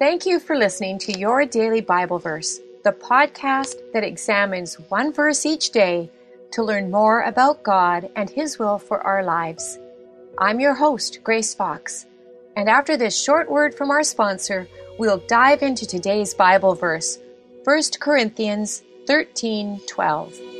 Thank you for listening to Your Daily Bible Verse, the podcast that examines one verse each day to learn more about God and His will for our lives. I'm your host, Grace Fox, and after this short word from our sponsor, we'll dive into today's Bible verse, 1 Corinthians 13 12.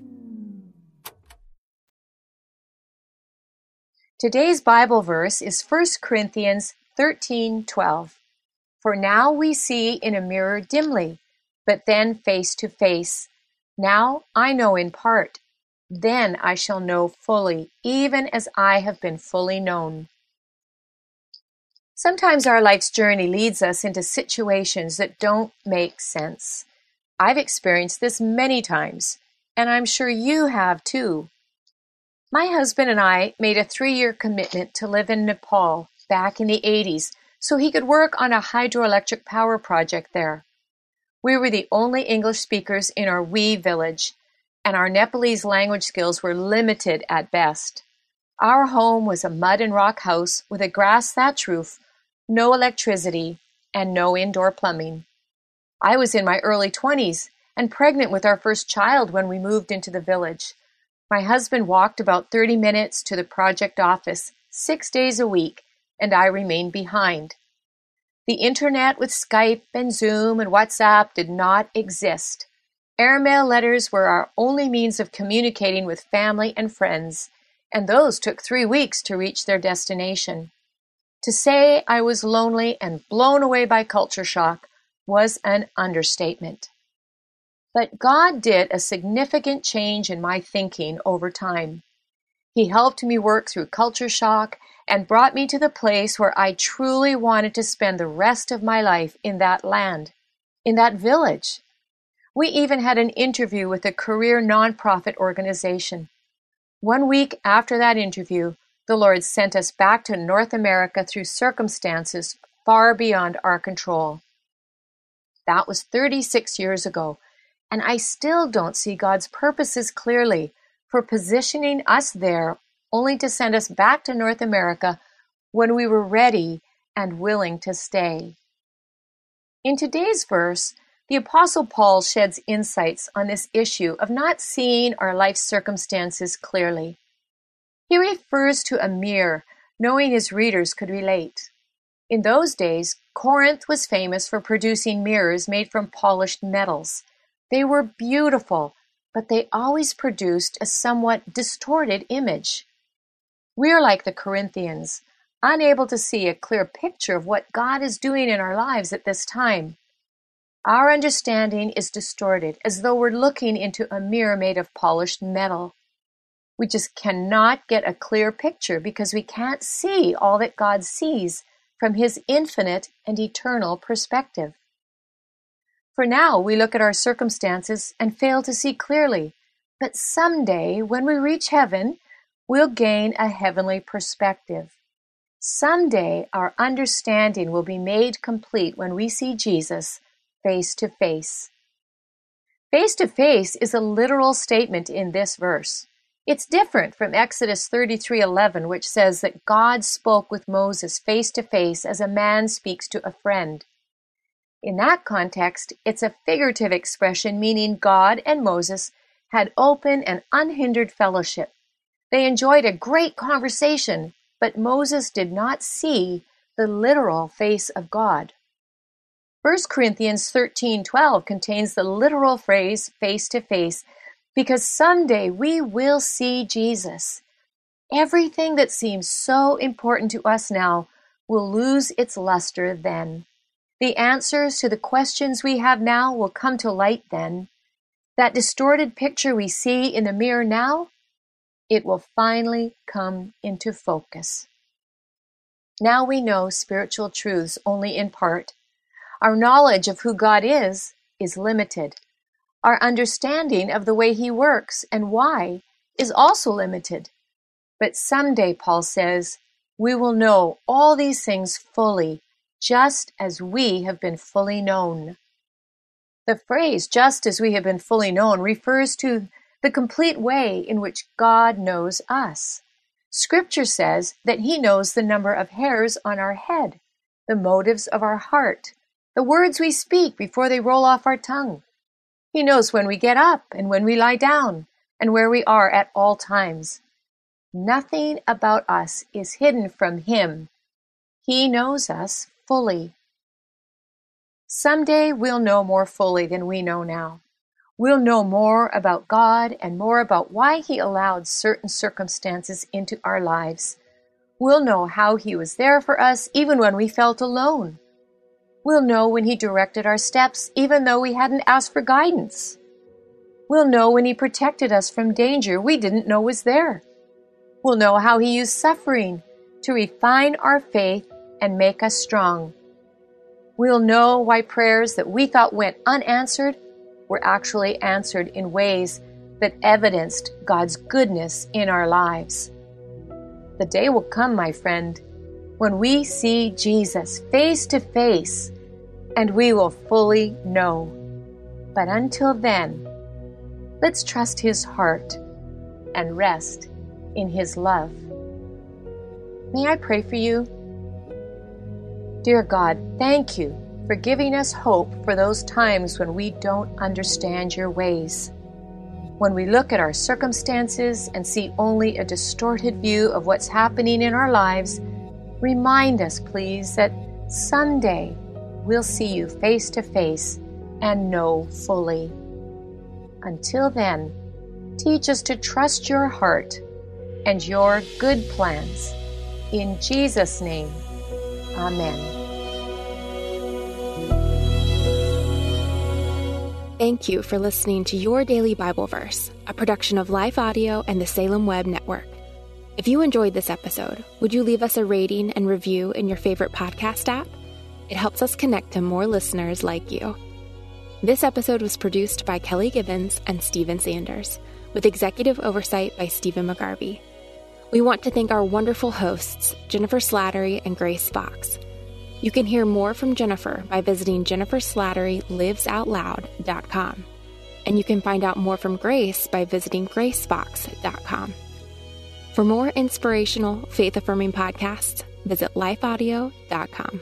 Today's Bible verse is 1 Corinthians 13:12. For now we see in a mirror dimly, but then face to face. Now I know in part, then I shall know fully, even as I have been fully known. Sometimes our life's journey leads us into situations that don't make sense. I've experienced this many times, and I'm sure you have too. My husband and I made a three-year commitment to live in Nepal back in the 80s so he could work on a hydroelectric power project there. We were the only English speakers in our wee village, and our Nepalese language skills were limited at best. Our home was a mud and rock house with a grass thatch roof, no electricity, and no indoor plumbing. I was in my early 20s and pregnant with our first child when we moved into the village. My husband walked about 30 minutes to the project office six days a week, and I remained behind. The internet with Skype and Zoom and WhatsApp did not exist. Airmail letters were our only means of communicating with family and friends, and those took three weeks to reach their destination. To say I was lonely and blown away by culture shock was an understatement. But God did a significant change in my thinking over time. He helped me work through culture shock and brought me to the place where I truly wanted to spend the rest of my life in that land, in that village. We even had an interview with a career nonprofit organization. One week after that interview, the Lord sent us back to North America through circumstances far beyond our control. That was 36 years ago, and I still don't see God's purposes clearly for positioning us there only to send us back to North America when we were ready and willing to stay. In today's verse, the Apostle Paul sheds insights on this issue of not seeing our life circumstances clearly. He refers to a mirror, knowing his readers could relate. In those days, Corinth was famous for producing mirrors made from polished metals. They were beautiful, but they always produced a somewhat distorted image. We are like the Corinthians, unable to see a clear picture of what God is doing in our lives at this time. Our understanding is distorted, as though we're looking into a mirror made of polished metal. We just cannot get a clear picture because we can't see all that God sees from his infinite and eternal perspective. For now we look at our circumstances and fail to see clearly, but someday, when we reach heaven, we'll gain a heavenly perspective. Someday our understanding will be made complete when we see Jesus face to face. Face to face is a literal statement in this verse. It's different from Exodus 33:11 which says that God spoke with Moses face to face as a man speaks to a friend. In that context, it's a figurative expression meaning God and Moses had open and unhindered fellowship. They enjoyed a great conversation, but Moses did not see the literal face of God. 1 Corinthians 13:12 contains the literal phrase face to face because someday we will see Jesus. Everything that seems so important to us now will lose its luster then. The answers to the questions we have now will come to light then. That distorted picture we see in the mirror now, it will finally come into focus. Now we know spiritual truths only in part. Our knowledge of who God is is limited. Our understanding of the way He works and why is also limited. But someday, Paul says, we will know all these things fully, just as we have been fully known. The phrase, just as we have been fully known, refers to the complete way in which God knows us. Scripture says that He knows the number of hairs on our head, the motives of our heart, the words we speak before they roll off our tongue. He knows when we get up and when we lie down, and where we are at all times. Nothing about us is hidden from Him. He knows us fully. Someday we'll know more fully than we know now. We'll know more about God and more about why He allowed certain circumstances into our lives. We'll know how He was there for us even when we felt alone. We'll know when He directed our steps even though we hadn't asked for guidance. We'll know when He protected us from danger we didn't know was there. We'll know how He used suffering to refine our faith and make us strong. We'll know why prayers that we thought went unanswered were actually answered in ways that evidenced God's goodness in our lives. The day will come, my friend, when we see Jesus face to face and we will fully know. But until then, let's trust His heart and rest in His love. May I pray for you? Dear God, thank you for giving us hope for those times when we don't understand your ways. When we look at our circumstances and see only a distorted view of what's happening in our lives, remind us, please, that someday we'll see you face to face and know fully. Until then, teach us to trust your heart and your good plans. In Jesus' name, Amen. Thank you for listening to Your Daily Bible Verse, a production of Life Audio and the Salem Web Network. If you enjoyed this episode, would you leave us a rating and review in your favorite podcast app? It helps us connect to more listeners like you. This episode was produced by Kelly Gibbons and Stephen Sanders, with executive oversight by Stephen McGarvey. We want to thank our wonderful hosts, Jennifer Slattery and Grace Fox. You can hear more from Jennifer by visiting jenniferslatterylivesoutloud.com. And you can find out more from Grace by visiting gracefox.com. For more inspirational, faith affirming podcasts, visit lifeaudio.com.